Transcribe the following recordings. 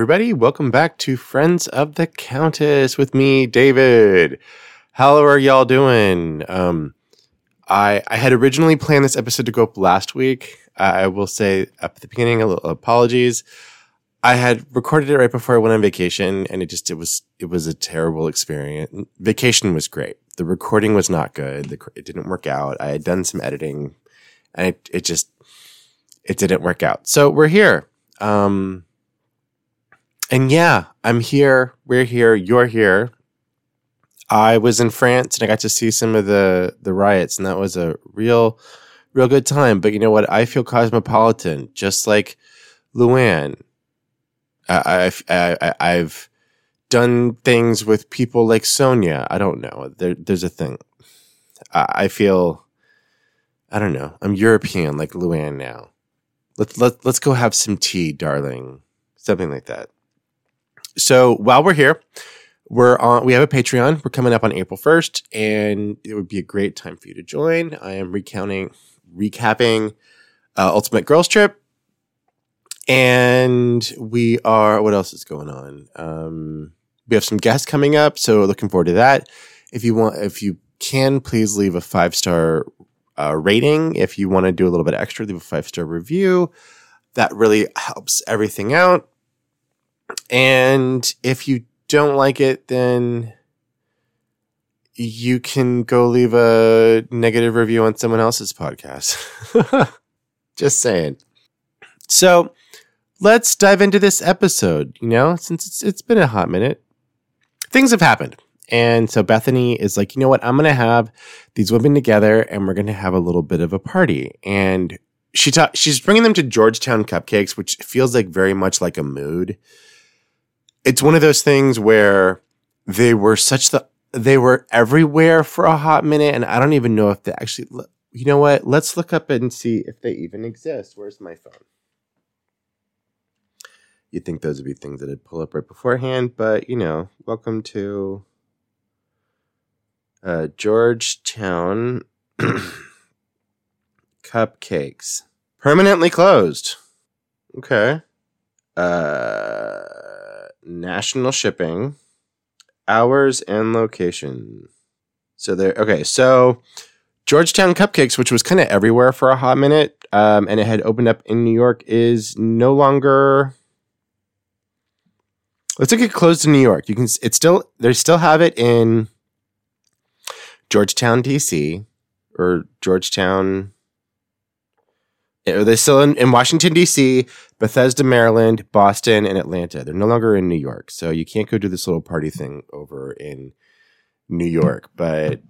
Everybody, welcome back to Friends of the Countess with me, David. How are y'all doing? Um, I, I had originally planned this episode to go up last week. I will say up at the beginning, a little apologies. I had recorded it right before I went on vacation, and it just it was it was a terrible experience. Vacation was great. The recording was not good. The, it didn't work out. I had done some editing, and it, it just it didn't work out. So we're here. Um, and yeah, I'm here. We're here. You're here. I was in France and I got to see some of the the riots, and that was a real, real good time. But you know what? I feel cosmopolitan, just like Luann. I, I've I, I- I've done things with people like Sonja. I don't know. There, there's a thing. I, I feel. I don't know. I'm European, like Luann now. Let's let let's go have some tea, darling. Something like that. So while we're here, we're on. We have a Patreon. We're coming up on April first, and it would be a great time for you to join. I am recounting, recapping uh, Ultimate Girls Trip, and we are. What else is going on? Um, we have some guests coming up, so looking forward to that. If you want, if you can, please leave a five star uh, rating. If you want to do a little bit extra, leave a five star review. That really helps everything out. And if you don't like it, then you can go leave a negative review on someone else's podcast. Just saying. So let's dive into this episode. You know, since it's, it's been a hot minute, things have happened. And so Bethenny is like, you know what? I'm going to have these women together and we're going to have a little bit of a party. And she ta- she's bringing them to Georgetown Cupcakes, which feels like very much like a mood it's one of those things where they were such the they were everywhere for a hot minute and i don't even know if they actually you know what? Let's look up and see if they even exist. Where's my phone? You'd think those would be things that i'd pull up right beforehand but you know welcome to uh, georgetown cupcakes. Permanently closed. Okay. Uh national shipping, hours and location. So there. Okay, so Georgetown Cupcakes, which was kind of everywhere for a hot minute, um, and it had opened up in New York, is no longer. Let's look at closed in New York. You can. It's still. They still have it in Georgetown, DC, or Georgetown. Eh, are they still in, in Washington D.C., Bethesda, Maryland, Boston, and Atlanta? They're no longer in New York, so you can't go do this little party thing over in New York. But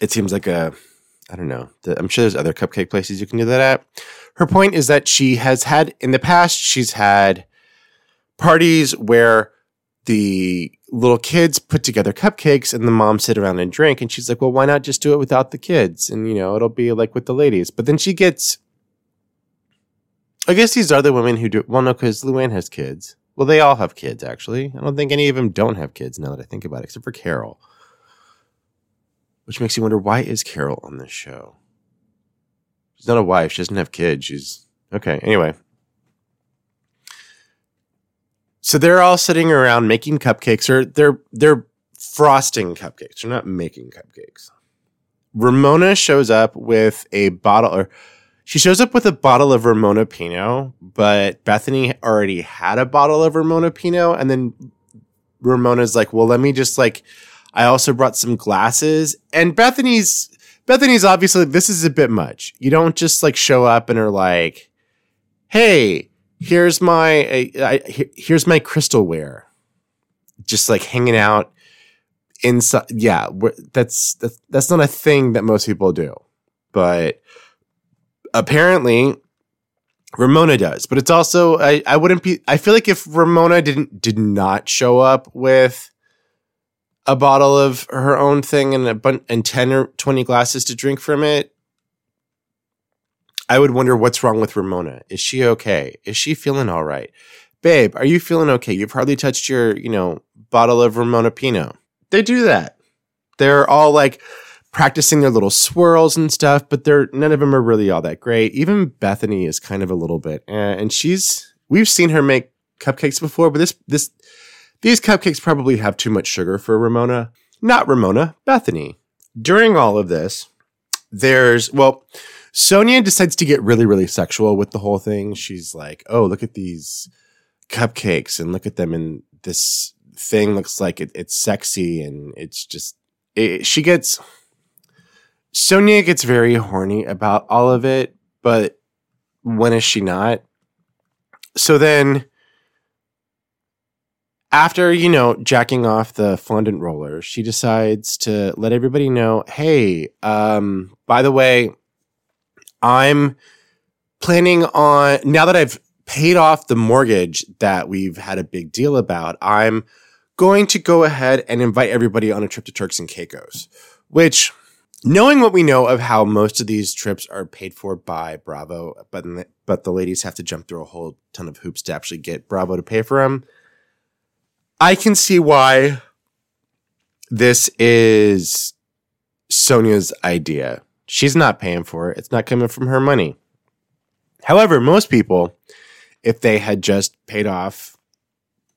it seems like a, I don't know. I'm sure there's other cupcake places you can do that at. Her point is that she has had in the past. She's had parties where the little kids put together cupcakes and the moms sit around and drink. And she's like, well, why not just do it without the kids? And, you know, it'll be like with the ladies. But then she gets, I guess these are the women who do, well, no, because Luann has kids. Well, they all have kids, actually. I don't think any of them don't have kids now that I think about it, except for Carole. Which makes you wonder, why is Carole on this show? She's not a wife. She doesn't have kids. She's, okay, anyway. So they're all sitting around making cupcakes, or they're they're frosting cupcakes. They're not making cupcakes. Ramona shows up with a bottle, or she shows up with a bottle of Ramona Pinot, but Bethenny already had a bottle of Ramona Pinot, and then Ramona's like, "Well, let me just like." I also brought some glasses, and Bethenny's Bethenny's obviously this is a bit much. You don't just like show up and are like, "Hey, here's my uh, I, here's my crystalware," just like hanging out inside. Yeah, that's that's that's not a thing that most people do, but apparently Ramona does. But it's also I I wouldn't be. I feel like if Ramona didn't did not show up with a bottle of her own thing and a bun- and 10 or 20 glasses to drink from it i would wonder what's wrong with ramona. Is she okay? Is she feeling all right? Babe are you feeling okay? You've hardly touched your you know bottle of ramona pinot they do that. They're all like practicing their little swirls and stuff but they're none of them are really all that great. Even bethenny is kind of a little bit eh, and she's we've seen her make cupcakes before but this this these cupcakes probably have too much sugar for Ramona. Not Ramona, Bethenny. During all of this, there's, well, Sonja decides to get really, really sexual with the whole thing. She's like, oh, look at these cupcakes and look at them and this thing looks like it, it's sexy and it's just, it, she gets, Sonja gets very horny about all of it, but when is she not? So then after, you know, jacking off the fondant roller, she decides to let everybody know, hey, um, by the way, I'm planning on, now that I've paid off the mortgage that we've had a big deal about, I'm going to go ahead and invite everybody on a trip to Turks and Caicos, which knowing what we know of how most of these trips are paid for by Bravo, but, but the ladies have to jump through a whole ton of hoops to actually get Bravo to pay for them I can see why this is Sonja's idea. She's not paying for it. It's not coming from her money. However, most people, if they had just paid off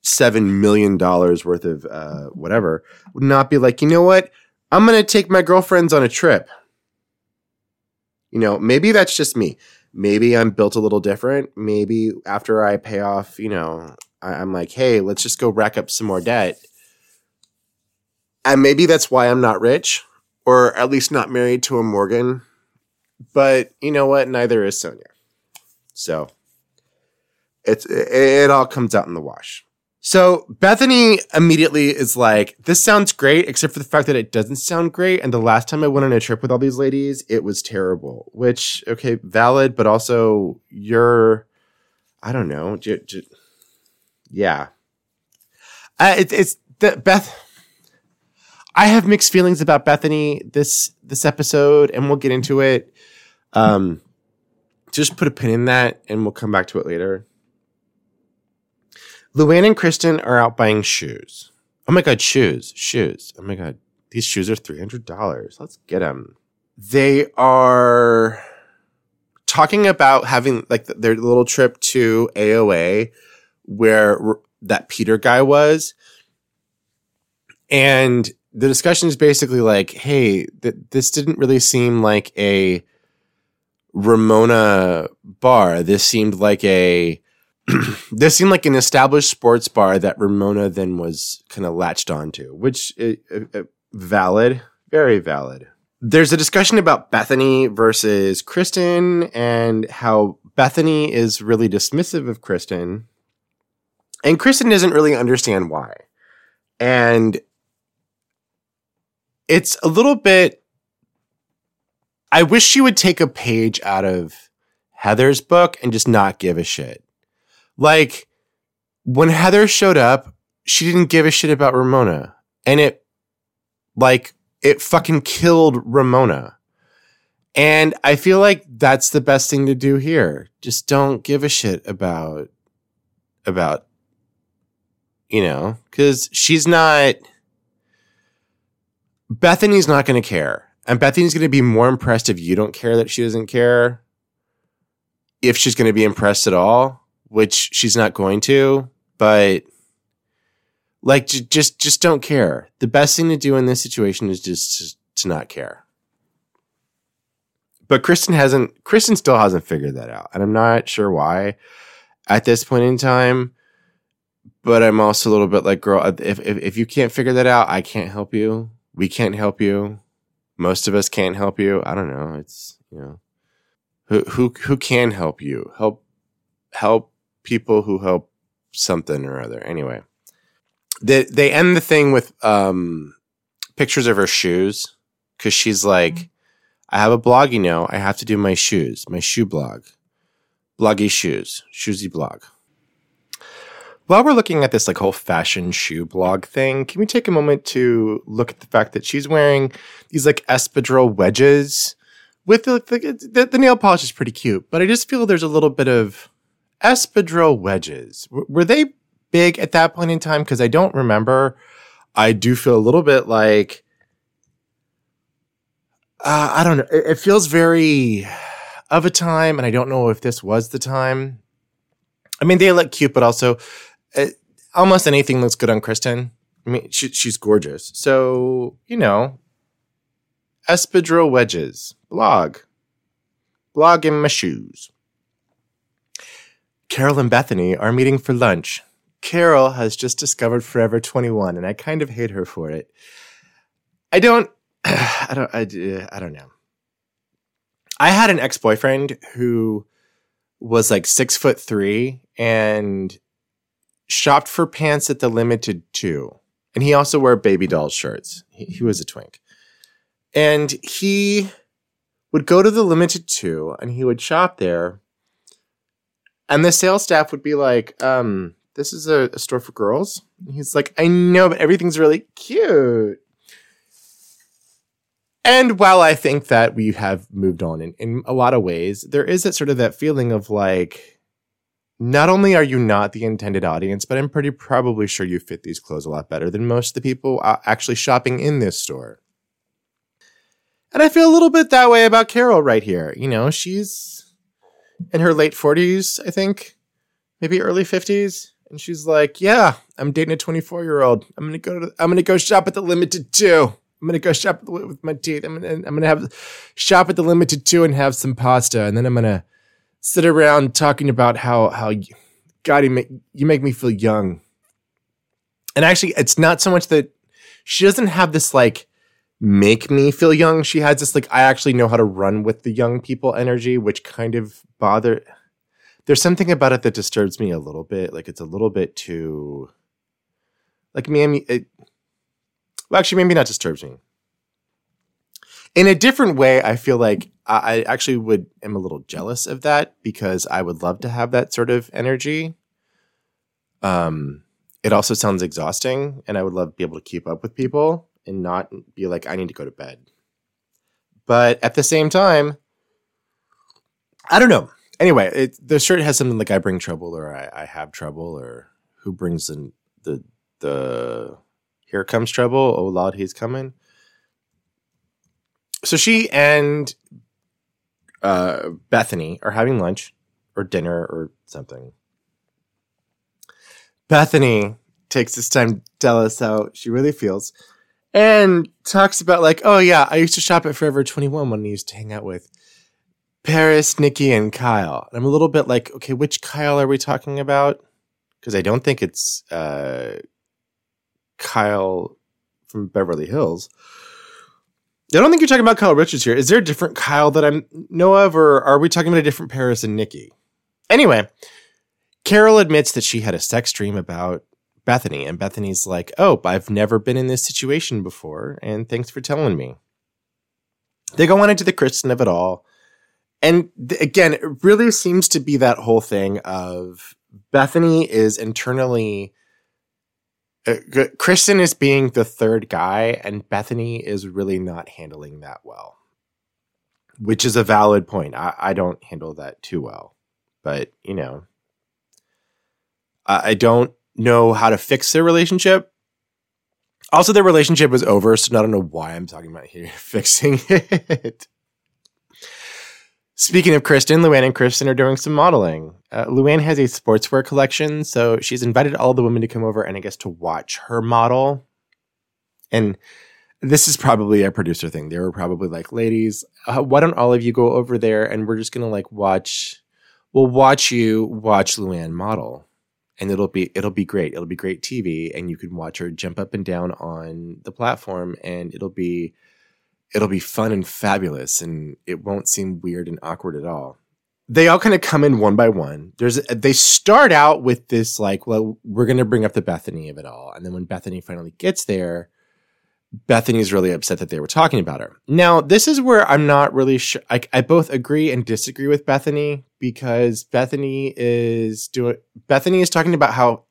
seven million dollars worth of uh, whatever, would not be like, you know what? I'm gonna take my girlfriends on a trip. You know, maybe that's just me. Maybe I'm built a little different. Maybe after I pay off, you know, I'm like, hey, let's just go rack up some more debt. And maybe that's why I'm not rich, or at least not married to a Morgan. But you know what? Neither is Sonja. So it's it, it all comes out in the wash. So Bethenny immediately is like, this sounds great, except for the fact that it doesn't sound great. And the last time I went on a trip with all these ladies, it was terrible. Which, okay, valid, but also you're, I don't know, j- j- yeah. Uh, it, it's the Beth. I have mixed feelings about Bethenny this this episode, and we'll get into it. Um, just put a pin in that, and we'll come back to it later. Luann and Kristen are out buying shoes. Oh my god, shoes, shoes! Oh my god, these shoes are three hundred dollars. Let's get them. They are talking about having like their little trip to AOA where that Peter guy was. And the discussion is basically like, hey, th- this didn't really seem like a Ramona bar. This seemed like a this seemed like an established sports bar that Ramona then was kind of latched onto, which valid, very valid. There's a discussion about Bethenny versus Kristen and how Bethenny is really dismissive of Kristen and Kristen doesn't really understand why. And it's a little bit. I wish she would take a page out of Heather's book and just not give a shit. Like, when Heather showed up, she didn't give a shit about Ramona. And it, like, it fucking killed Ramona. And I feel like that's the best thing to do here. Just don't give a shit about about you know, because she's not. Bethenny's not going to care. And Bethenny's going to be more impressed if you don't care that she doesn't care. If she's going to be impressed at all, which she's not going to. But Like, j- just, just don't care. The best thing to do in this situation is just to, to not care. But Kristen hasn't, Kristen still hasn't figured that out. And I'm not sure why at this point in time. But I'm also a little bit like, girl, if, if, if you can't figure that out, I can't help you. We can't help you. Most of us can't help you. I don't know. It's, you know, who, who, who can help you? Help, help people who help something or other. Anyway, they, they end the thing with, um, pictures of her shoes because she's like, I have a blog, you know, I have to do my shoes, my shoe blog. Bloggy shoes, shoesy blog. While we're looking at this like whole fashion shoe blog thing, can we take a moment to look at the fact that she's wearing these like espadrille wedges with the, the, the, nail polish is pretty cute, but I just feel there's a little bit of espadrille wedges. W- were they big at that point in time? Because I don't remember. I do feel a little bit like uh, I don't know. It, it feels very of a time, and I don't know if this was the time. I mean, they look cute, but also almost anything looks good on Kristen. I mean, she, she's gorgeous. So, you know, espadrille wedges, blog, blog in my shoes. Carole and Bethenny are meeting for lunch. Carole has just discovered Forever 21, and I kind of hate her for it. I don't, I don't, I, I don't know. I had an ex boyfriend who was like six foot three and shopped for pants at the Limited Too. And he also wore baby doll shirts. He, he was a twink. And he would go to the Limited Too and he would shop there. And the sales staff would be like, um, this is a, a store for girls. And he's like, I know, but everything's really cute. And while I think that we have moved on in, in a lot of ways, there is that sort of that feeling of like, not only are you not the intended audience, but I'm pretty probably sure you fit these clothes a lot better than most of the people uh, actually shopping in this store. And I feel a little bit that way about Carole right here. You know, she's in her late 40s, I think, maybe early 50s. And she's like, "Yeah, I'm dating a 24 year old. I'm gonna go to. I'm gonna go shop at the Limited Too. I'm gonna go shop with my teeth. I'm gonna. I'm gonna have shop at the Limited Too and have some pasta, and then I'm gonna sit around talking about how how God, you make you make me feel young. And actually, it's not so much that she doesn't have this like make me feel young. She has this like I actually know how to run with the young people energy, which kind of bother. There's something about it that disturbs me a little bit. Like it's a little bit too. Like maybe it. Well, actually, maybe not disturbs me. In a different way, I feel like I actually would am a little jealous of that because I would love to have that sort of energy. Um, it also sounds exhausting, and I would love to be able to keep up with people and not be like, I need to go to bed. But at the same time, I don't know. Anyway, it, the shirt has something like "I bring trouble" or "I, I have trouble" or "Who brings the the the here comes trouble? Oh Lord, he's coming." So she and uh, Bethenny are having lunch or dinner or something. Bethenny takes this time to tell us how she really feels and talks about like, oh yeah, I used to shop at Forever 21 when I used to hang out with Paris, Nikki, and Kyle. And I'm a little bit like, okay, which Kyle are we talking about? Because I don't think it's uh, Kyle from Beverly Hills. I don't think you're talking about Kyle Richards here. Is there a different Kyle that I know of, or are we talking about a different Paris and Nikki? Anyway, Carole admits that she had a sex dream about Bethenny, and Bethenny's like, "Oh, I've never been in this situation before, and thanks for telling me." They go on into the Kristen of it all, and th- again, it really seems to be that whole thing of Bethenny is internally. Uh, Kristen is being the third guy, and Bethenny is really not handling that well, which is a valid point. I, I don't handle that too well, but you know, I, I don't know how to fix their relationship. Also, their relationship was over, so I don't know why I'm talking about here fixing it. Speaking of Kristen, Luann and Kristen are doing some modeling. Uh, Luann has a sportswear collection, so she's invited all the women to come over and I guess to watch her model. And this is probably a producer thing. They were probably like, ladies, uh, why don't all of you go over there and we're just gonna like watch. We'll watch you watch Luann model, and it'll be it'll be great. It'll be great TV, and you can watch her jump up and down on the platform, and it'll be it'll be fun and fabulous, and it won't seem weird and awkward at all. They all kind of come in one by one. There's they start out with this like, well, we're gonna bring up the Bethenny of it all, and then when Bethenny finally gets there Bethenny's really upset that they were talking about her. Now, this is where I'm not really sure. I, I both agree and disagree with Bethenny because Bethenny is doing, Bethenny is talking about how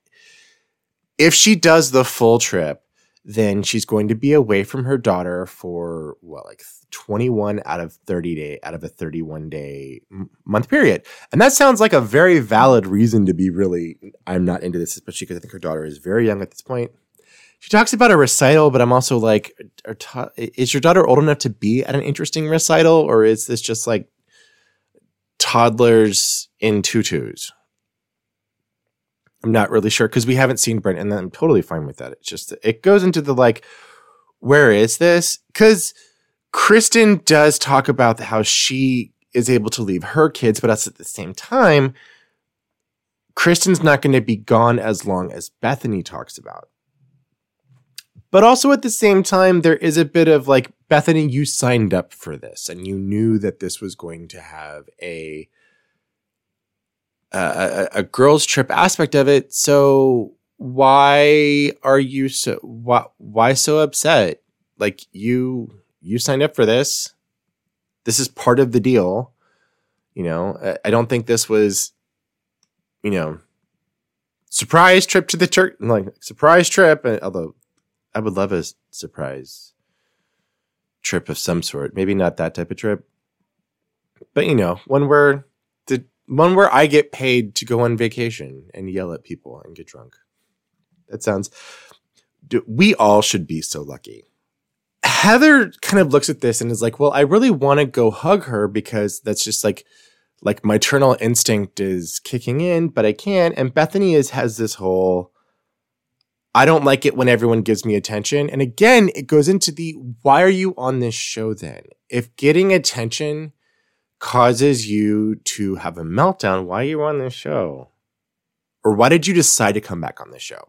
if she does the full trip, then she's going to be away from her daughter for what, like 21 out of 30 day, out of a 31 day month period. And that sounds like a very valid reason to be really, I'm not into this, especially because I think her daughter is very young at this point she talks about a recital, but I'm also like, is your daughter old enough to be at an interesting recital, or is this just like toddlers in tutus? I'm not really sure because we haven't seen Brent, and I'm totally fine with that. It's just it goes into the like, where is this? Because Kristen does talk about how she is able to leave her kids, but us at the same time, Kristen's not going to be gone as long as Bethenny talks about. But also at the same time, there is a bit of like, Bethenny, you signed up for this and you knew that this was going to have a, a, a girls trip aspect of it. So why are you so, why, why so upset? Like you, you signed up for this. This is part of the deal. You know, I don't think this was, you know, surprise trip to the Turk, like surprise trip. Although I would love a surprise trip of some sort. Maybe not that type of trip, but you know, where the one where I get paid to go on vacation and yell at people and get drunk. That sounds. We all should be so lucky. Heather kind of looks at this and is like, "Well, I really want to go hug her because that's just like." Like my maternal instinct is kicking in, but I can't. And Bethenny is has this whole I don't like it when everyone gives me attention. And again, it goes into the why are you on this show then? If getting attention causes you to have a meltdown, why are you on this show? Or why did you decide to come back on this show?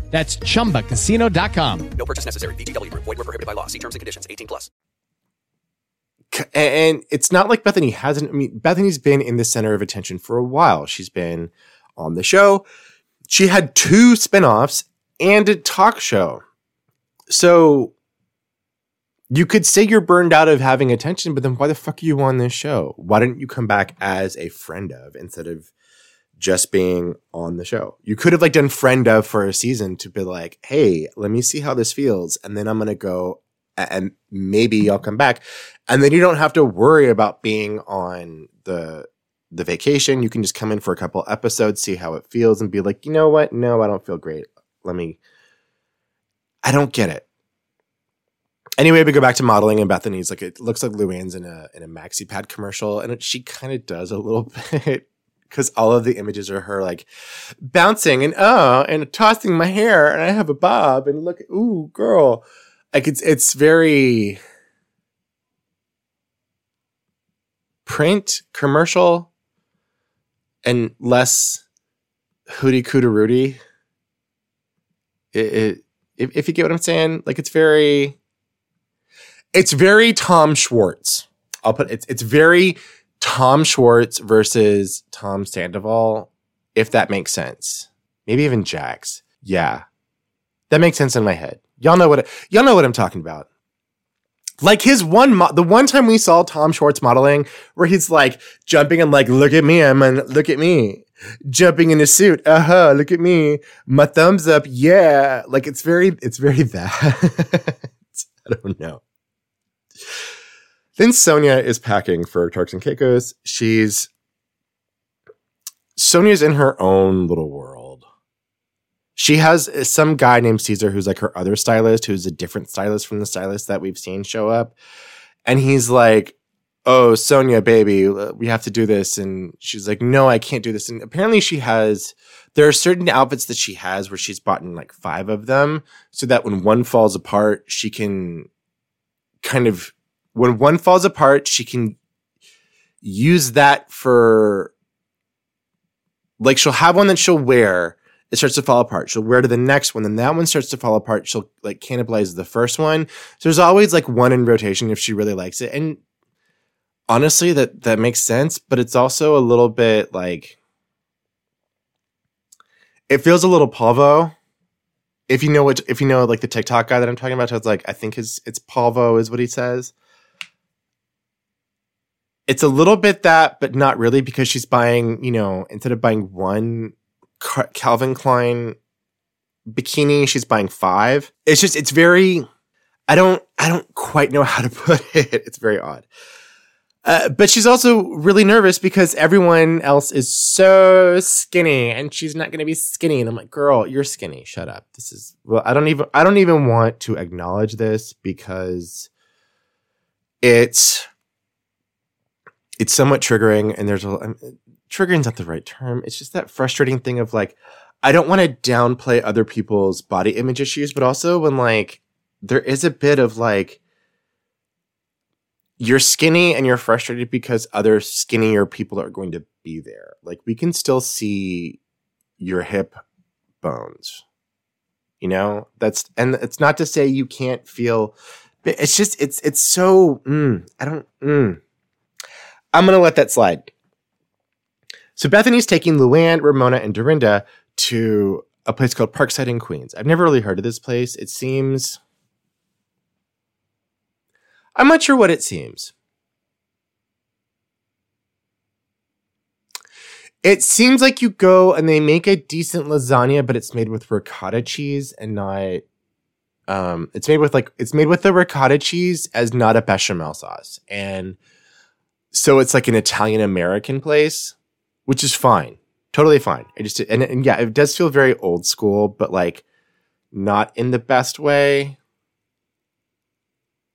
That's ChumbaCasino.com. No purchase necessary. VGW. Void were prohibited by law. See terms and conditions. 18 plus. And it's not like Bethenny hasn't. I mean, Bethenny's been in the center of attention for a while. She's been on the show. She had two spinoffs and a talk show. So you could say you're burned out of having attention, but then why the fuck are you on this show? Why didn't you come back as a friend of instead of just being on the show. You could have like done friend of for a season to be like, hey, let me see how this feels. And then I'm to go and maybe I'll come back. And then you don't have to worry about being on the the vacation. You can just come in for a couple episodes, see how it feels, and be like, you know what? No, I don't feel great. Let me. I don't get it. Anyway, we go back to modeling, and Bethenny's like, it looks like Luann's in a in a maxi pad commercial, and it, she kind of does a little bit because all of the images are her like bouncing and oh and tossing my hair and I have a bob and look ooh girl like it's it's very print commercial and less hootie cootie Rudy. It, it if, if you get what I'm saying, like it's very it's very Tom Schwartz. I'll put it's it's very Tom Schwartz versus Tom Sandoval, if that makes sense. Maybe even Jax. Yeah. That makes sense in my head. Y'all know what y'all know what I'm talking about. Like his one mo- the one time we saw Tom Schwartz modeling where he's like jumping and like look at me, I'm and look at me. jumping in a suit. Uh huh. Look at me. My thumbs up. Yeah. Like it's very, it's very that. I don't know. Then Sonja is packing for Turks and Caicos. She's Sonja's in her own little world. She has uh, some guy named Caesar who's like her other stylist, who's a different stylist from the stylist that we've seen show up. And he's like, Oh, Sonja, baby, uh, we have to do this. And she's like, No, I can't do this. And apparently, she has, there are certain outfits that she has where she's bought in like five of them so that when one falls apart, she can kind of, when one falls apart, she can use that for like she'll have one that she'll wear it starts to fall apart. She'll wear to the next one then that one starts to fall apart. She'll like cannibalize the first one. So there's always like one in rotation if she really likes it. And honestly that that makes sense but it's also a little bit like it feels a little pavo if you know what if you know like the tiktok guy that i'm talking about so it's like i think his it's pavo is what he says it's a little bit that, but not really because she's buying, you know, instead of buying one Calvin Klein bikini, she's buying five. It's just, it's very, I don't, I don't quite know how to put it. It's very odd. Uh, but she's also really nervous because everyone else is so skinny and she's not going to be skinny. And I'm like, girl, you're skinny. Shut up. This is, well, I don't even, I don't even want to acknowledge this because it's, it's somewhat triggering and there's a um, triggering's not the right term. It's just that frustrating thing of like i don't want to downplay other people's body image issues but also when like there is a bit of like you're skinny and you're frustrated because other skinnier people are going to be there. Like we can still see your hip bones you know? That's and it's not to say you can't feel it's just it's it's so mm, i don't mm, I'm going to let that slide. So Bethenny's taking Luann, Ramona, and Dorinda to a place called Parkside in Queens. I've never really heard of this place. It seems. I'm not sure what it seems. It seems like you go and they make a decent lasagna, but it's made with ricotta cheese and not. Um, it's made with like it's made with the ricotta cheese as not a bechamel sauce, and so it's like an Italian American place, which is fine, totally fine. I just and, and yeah, it does feel very old school, but like not in the best way.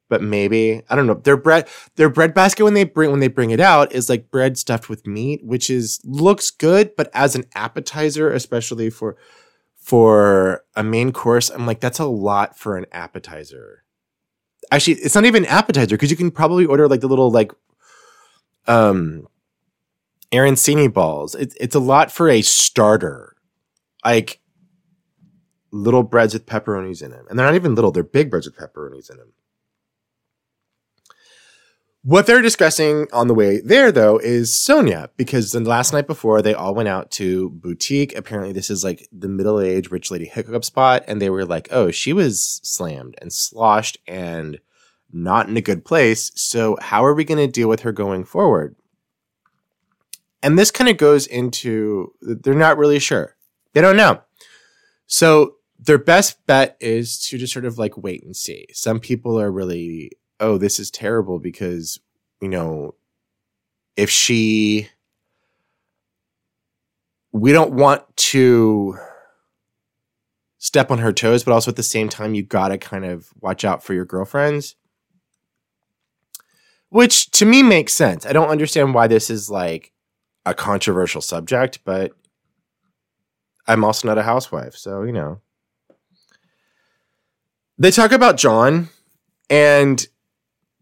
But maybe I don't know. Their bread, their bread basket when they bring when they bring it out is like bread stuffed with meat, which is looks good, but as an appetizer, especially for for a main course, I'm like that's a lot for an appetizer. Actually, it's not even an appetizer because you can probably order like the little like um arancini balls. It, it's a lot for a starter. Like little breads with pepperonis in them. And they're not even little, they're big breads with pepperonis in them. What they're discussing on the way there, though, is Sonja, because the last night before they all went out to boutique. Apparently, this is like the middle aged rich lady hookup spot. And they were like, oh, she was slammed and sloshed and not in a good place. So, how are we going to deal with her going forward? And this kind of goes into they're not really sure. They don't know. So, their best bet is to just sort of like wait and see. Some people are really, oh, this is terrible because, you know, if she, we don't want to step on her toes, but also at the same time, you got to kind of watch out for your girlfriends which to me makes sense. I don't understand why this is like a controversial subject, but I'm also not a housewife, so you know. They talk about John, and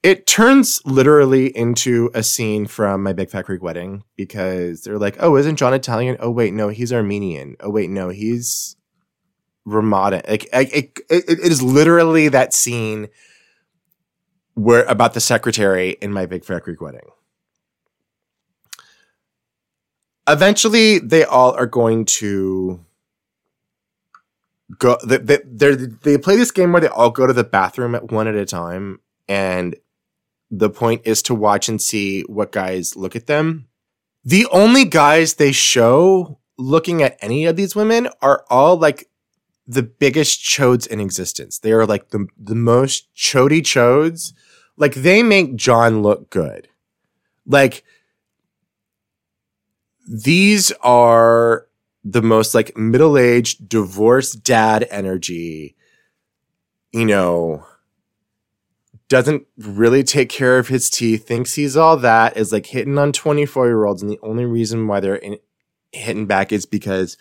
it turns literally into a scene from my Big Fat Greek wedding because they're like, "Oh, isn't John Italian? Oh, wait, no, he's Armenian. Oh, wait, no, he's Ramada." Like, it, it, it is literally that scene were about the secretary in my big fat Greek wedding. Eventually, they all are going to go. They, they, they play this game where they all go to the bathroom at one at a time, and the point is to watch and see what guys look at them. the only guys they show looking at any of these women are all like the biggest chodes in existence. They are like the the most chody chodes. Like they make John look good. Like these are the most like middle-aged divorced dad energy. You know, doesn't really take care of his teeth, thinks he's all that, is like hitting on 24 year olds. And the only reason why they're in, hitting back is because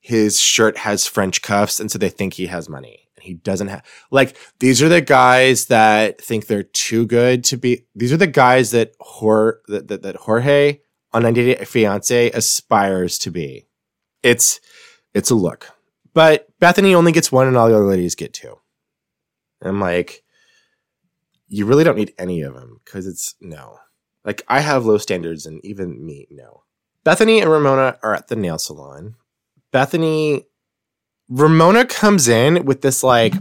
his shirt has French cuffs. And so they think he has money. He doesn't have, like, these are the guys that think they're too good to be, these are the guys that, Hor, that, that, that Jorge on 90 Day Fiance aspires to be. It's, it's a look. But Bethenny only gets one and all the other ladies get two. And I'm like, you really don't need any of them because it's no. Like I have low standards, and even me, no. Bethenny and Ramona are at the nail salon. Bethenny, Ramona comes in with this like,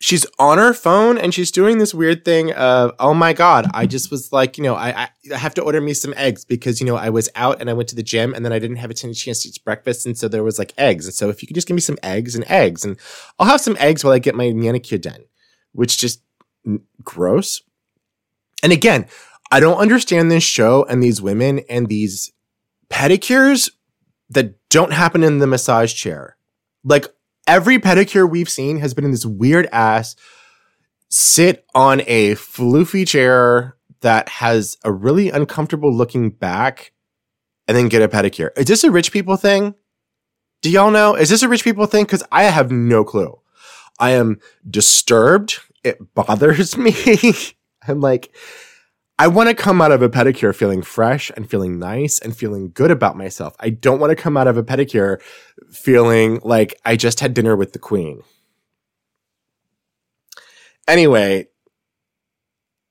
she's on her phone and she's doing this weird thing of, oh my god, I just was like, you know, I I have to order me some eggs because you know I was out and I went to the gym and then I didn't have a chance to eat breakfast and so there was like eggs and so if you could just give me some eggs and eggs and I'll have some eggs while I get my manicure done, which just gross. And again, I don't understand this show and these women and these pedicures that don't happen in the massage chair. Like every pedicure we've seen has been in this weird ass sit on a floofy chair that has a really uncomfortable looking back and then get a pedicure. Is this a rich people thing? Do y'all know? Is this a rich people thing? Because I have no clue. I am disturbed it bothers me. I'm like, I want to come out of a pedicure feeling fresh and feeling nice and feeling good about myself. I don't want to come out of a pedicure feeling like I just had dinner with the queen. Anyway,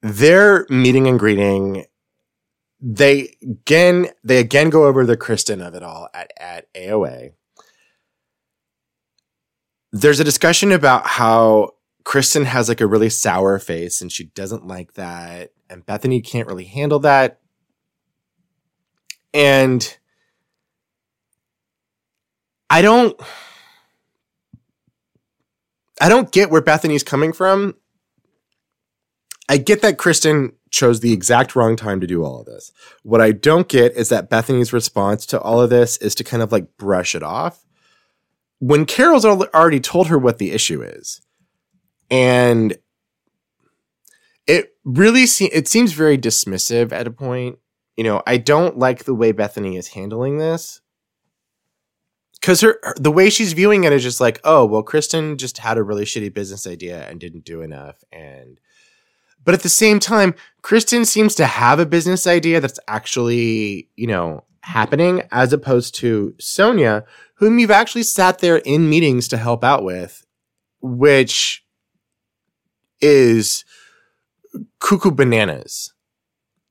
their meeting and greeting, they again, they again go over the Kristen of it all at, at AOA. There's a discussion about how Kristen has like a really sour face and she doesn't like that. And Bethenny can't really handle that. And I don't I don't get where Bethenny's coming from. I get that Kristen chose the exact wrong time to do all of this. What I don't get is that Bethenny's response to all of this is to kind of like brush it off. When Carole's already told her what the issue is. And it really se- it seems very dismissive at a point. You know, I don't like the way Bethenny is handling this. Cause her, her the way she's viewing it is just like, oh, well, Kristen just had a really shitty business idea and didn't do enough. And but at the same time, Kristen seems to have a business idea that's actually, you know, happening as opposed to Sonja, whom you've actually sat there in meetings to help out with, which is cuckoo bananas.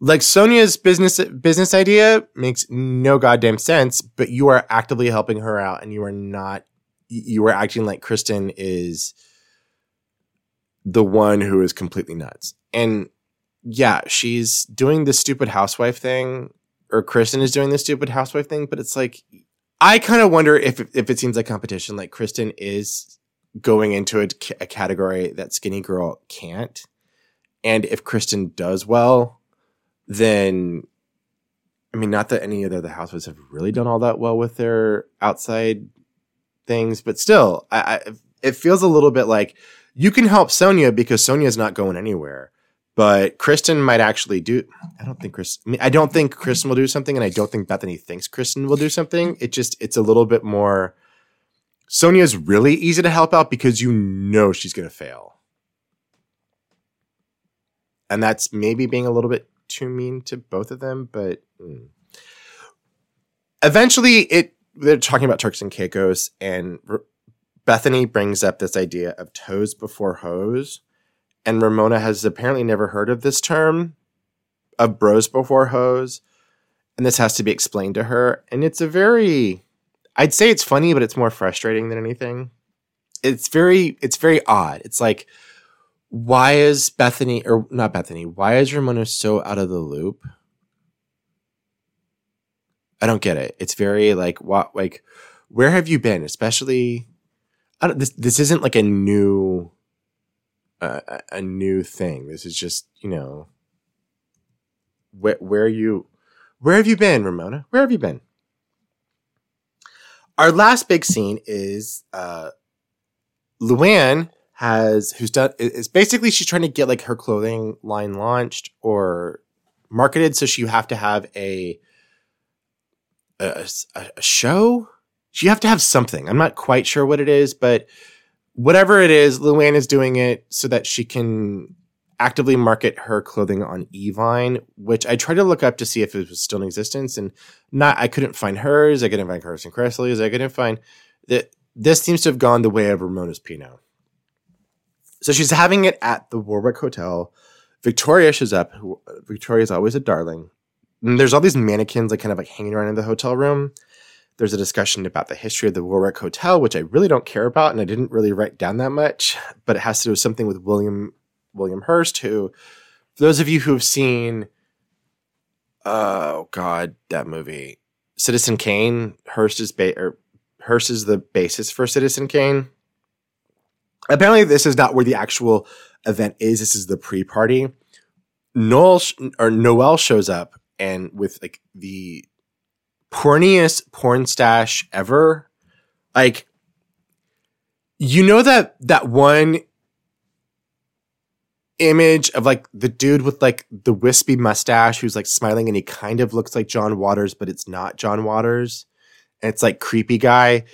Like Sonja's business business idea makes no goddamn sense, but you are actively helping her out and you are not you are acting like Kristen is the one who is completely nuts. And yeah, she's doing the stupid housewife thing or Kristen is doing the stupid housewife thing, but it's like I kind of wonder if if it seems like competition like Kristen is going into a, a category that Skinny Girl can't. And if Kristen does well, then I mean, not that any of the, the housewives have really done all that well with their outside things, but still, I, I, it feels a little bit like you can help Sonja because Sonja's not going anywhere. But Kristen might actually do. I don't think Chris. I, mean, I don't think Kristen will do something, and I don't think Bethenny thinks Kristen will do something. It just it's a little bit more Sonja's really easy to help out because you know she's going to fail. And that's maybe being a little bit too mean to both of them, but mm. eventually it they're talking about Turks and Caicos and Bethenny brings up this idea of toes before hose and Ramona has apparently never heard of this term of bros before hose and this has to be explained to her and it's a very I'd say it's funny, but it's more frustrating than anything. It's very it's very odd. It's like why is Bethenny or not Bethenny? Why is Ramona so out of the loop? I don't get it. It's very like what like where have you been? Especially, I don't, this this isn't like a new uh, a- new thing. This is just you know where where you where have you been, Ramona? Where have you been? Our last big scene is uh Luann has who's done is basically she's trying to get like her clothing line launched or marketed so she have to have a a, a- show you have to have something i'm not quite sure what it is but whatever it is luann is doing it so that she can actively market her clothing on evine which i tried to look up to see if it was still in existence and not i couldn't find hers i couldn't find carson Kressley's. i couldn't find that this seems to have gone the way of ramona's pinot so she's having it at the warwick hotel. Victoria shows up. Victoria's always a darling. And there's all these mannequins like kind of like hanging around in the hotel room. There's a discussion about the history of the warwick hotel which i really don't care about and i didn't really write down that much but it has to do with something with william william Hearst who for those of you who have seen oh god that movie citizen kane Hearst is ba- or Hearst is the basis for citizen kane apparently this is not where the actual event is. This is the pre-party. Noel or noel shows up and with like the porniest porn stash ever. Like you know that that one image of like the dude with like the wispy mustache who's like smiling and he kind of looks like John Waters but it's not John Waters. And it's like creepy guy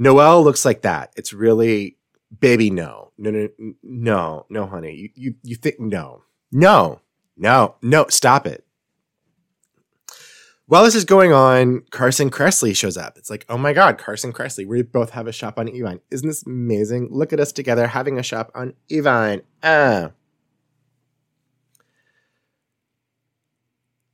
Noel looks like that it's really baby no no no no no honey you you, you think no no no no stop it while this is going on, Carson Kressley shows up. It's like, oh my God, Carson Kressley, we both have a shop on Evine. Isn't this amazing? Look at us together having a shop on Evine. Ah.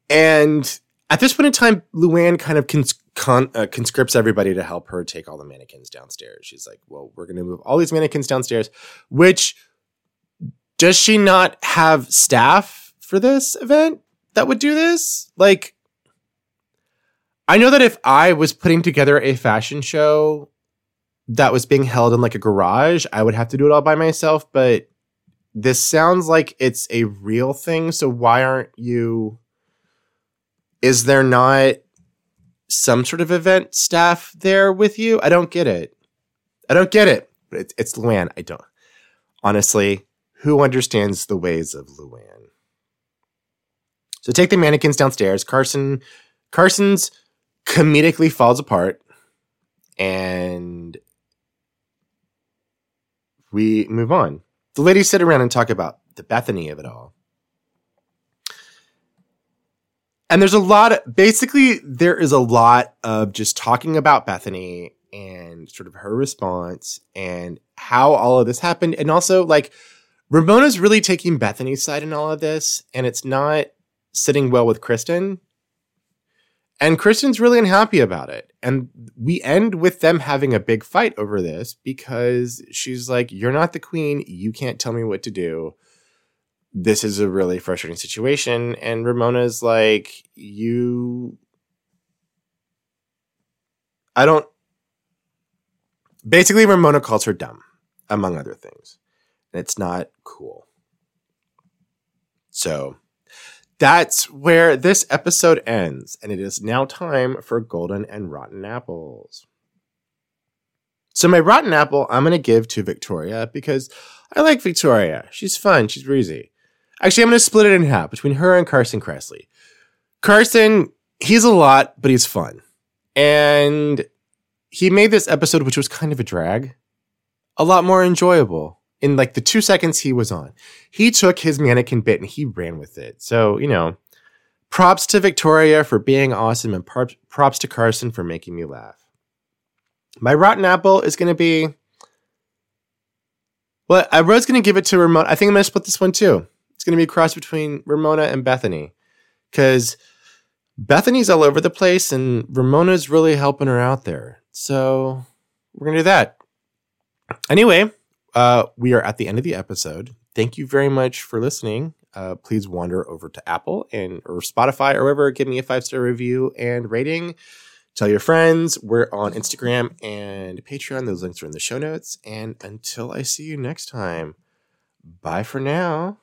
And at this point in time, Luann kind of cons- con- uh, conscripts everybody to help her take all the mannequins downstairs. She's like, well, we're going to move all these mannequins downstairs, which does she not have staff for this event that would do this? Like, I know that if I was putting together a fashion show that was being held in like a garage, I would have to do it all by myself. But this sounds like it's a real thing. So why aren't you? Is there not some sort of event staff there with you? I don't get it. I don't get it. It's, it's Luann. I don't. Honestly, who understands the ways of Luann? So take the mannequins downstairs. Carson, Carson's comedically falls apart and we move on. The ladies sit around and talk about the Bethenny of it all. And there's a lot of, basically, there is a lot of just talking about Bethenny and sort of her response and how all of this happened. And also, like, Ramona's really taking Bethenny's side in all of this, and it's not sitting well with Kristen. And Kristen's really unhappy about it. And we end with them having a big fight over this because she's like, You're not the queen. You can't tell me what to do. This is a really frustrating situation. And Ramona's like, You. I don't. Basically, Ramona calls her dumb, among other things. And it's not cool. So that's where this episode ends, and it is now time for golden and rotten apples. So my rotten apple I'm gonna give to Victoria because I like Victoria. She's fun. She's breezy. Actually, I'm gonna split it in half between her and Carson Kressley. Carson, he's a lot, but he's fun, and he made this episode, which was kind of a drag, a lot more enjoyable in like the two seconds he was on. He took his mannequin bit and he ran with it. So, you know, props to Victoria for being awesome and props, props to Carson for making me laugh. My rotten apple is going to be. Well, I was going to give it to Ramona. I think I'm going to split this one too. Going to be a cross between Ramona and Bethenny because Bethenny's all over the place and Ramona's really helping her out there. So we're going to do that. Anyway, uh, we are at the end of the episode. Thank you very much for listening. uh, please wander over to Apple and or Spotify or wherever. Give me a five star review and rating. Tell your friends. We're on Instagram and Patreon. Those links are in the show notes. And until I see you next time, bye for now.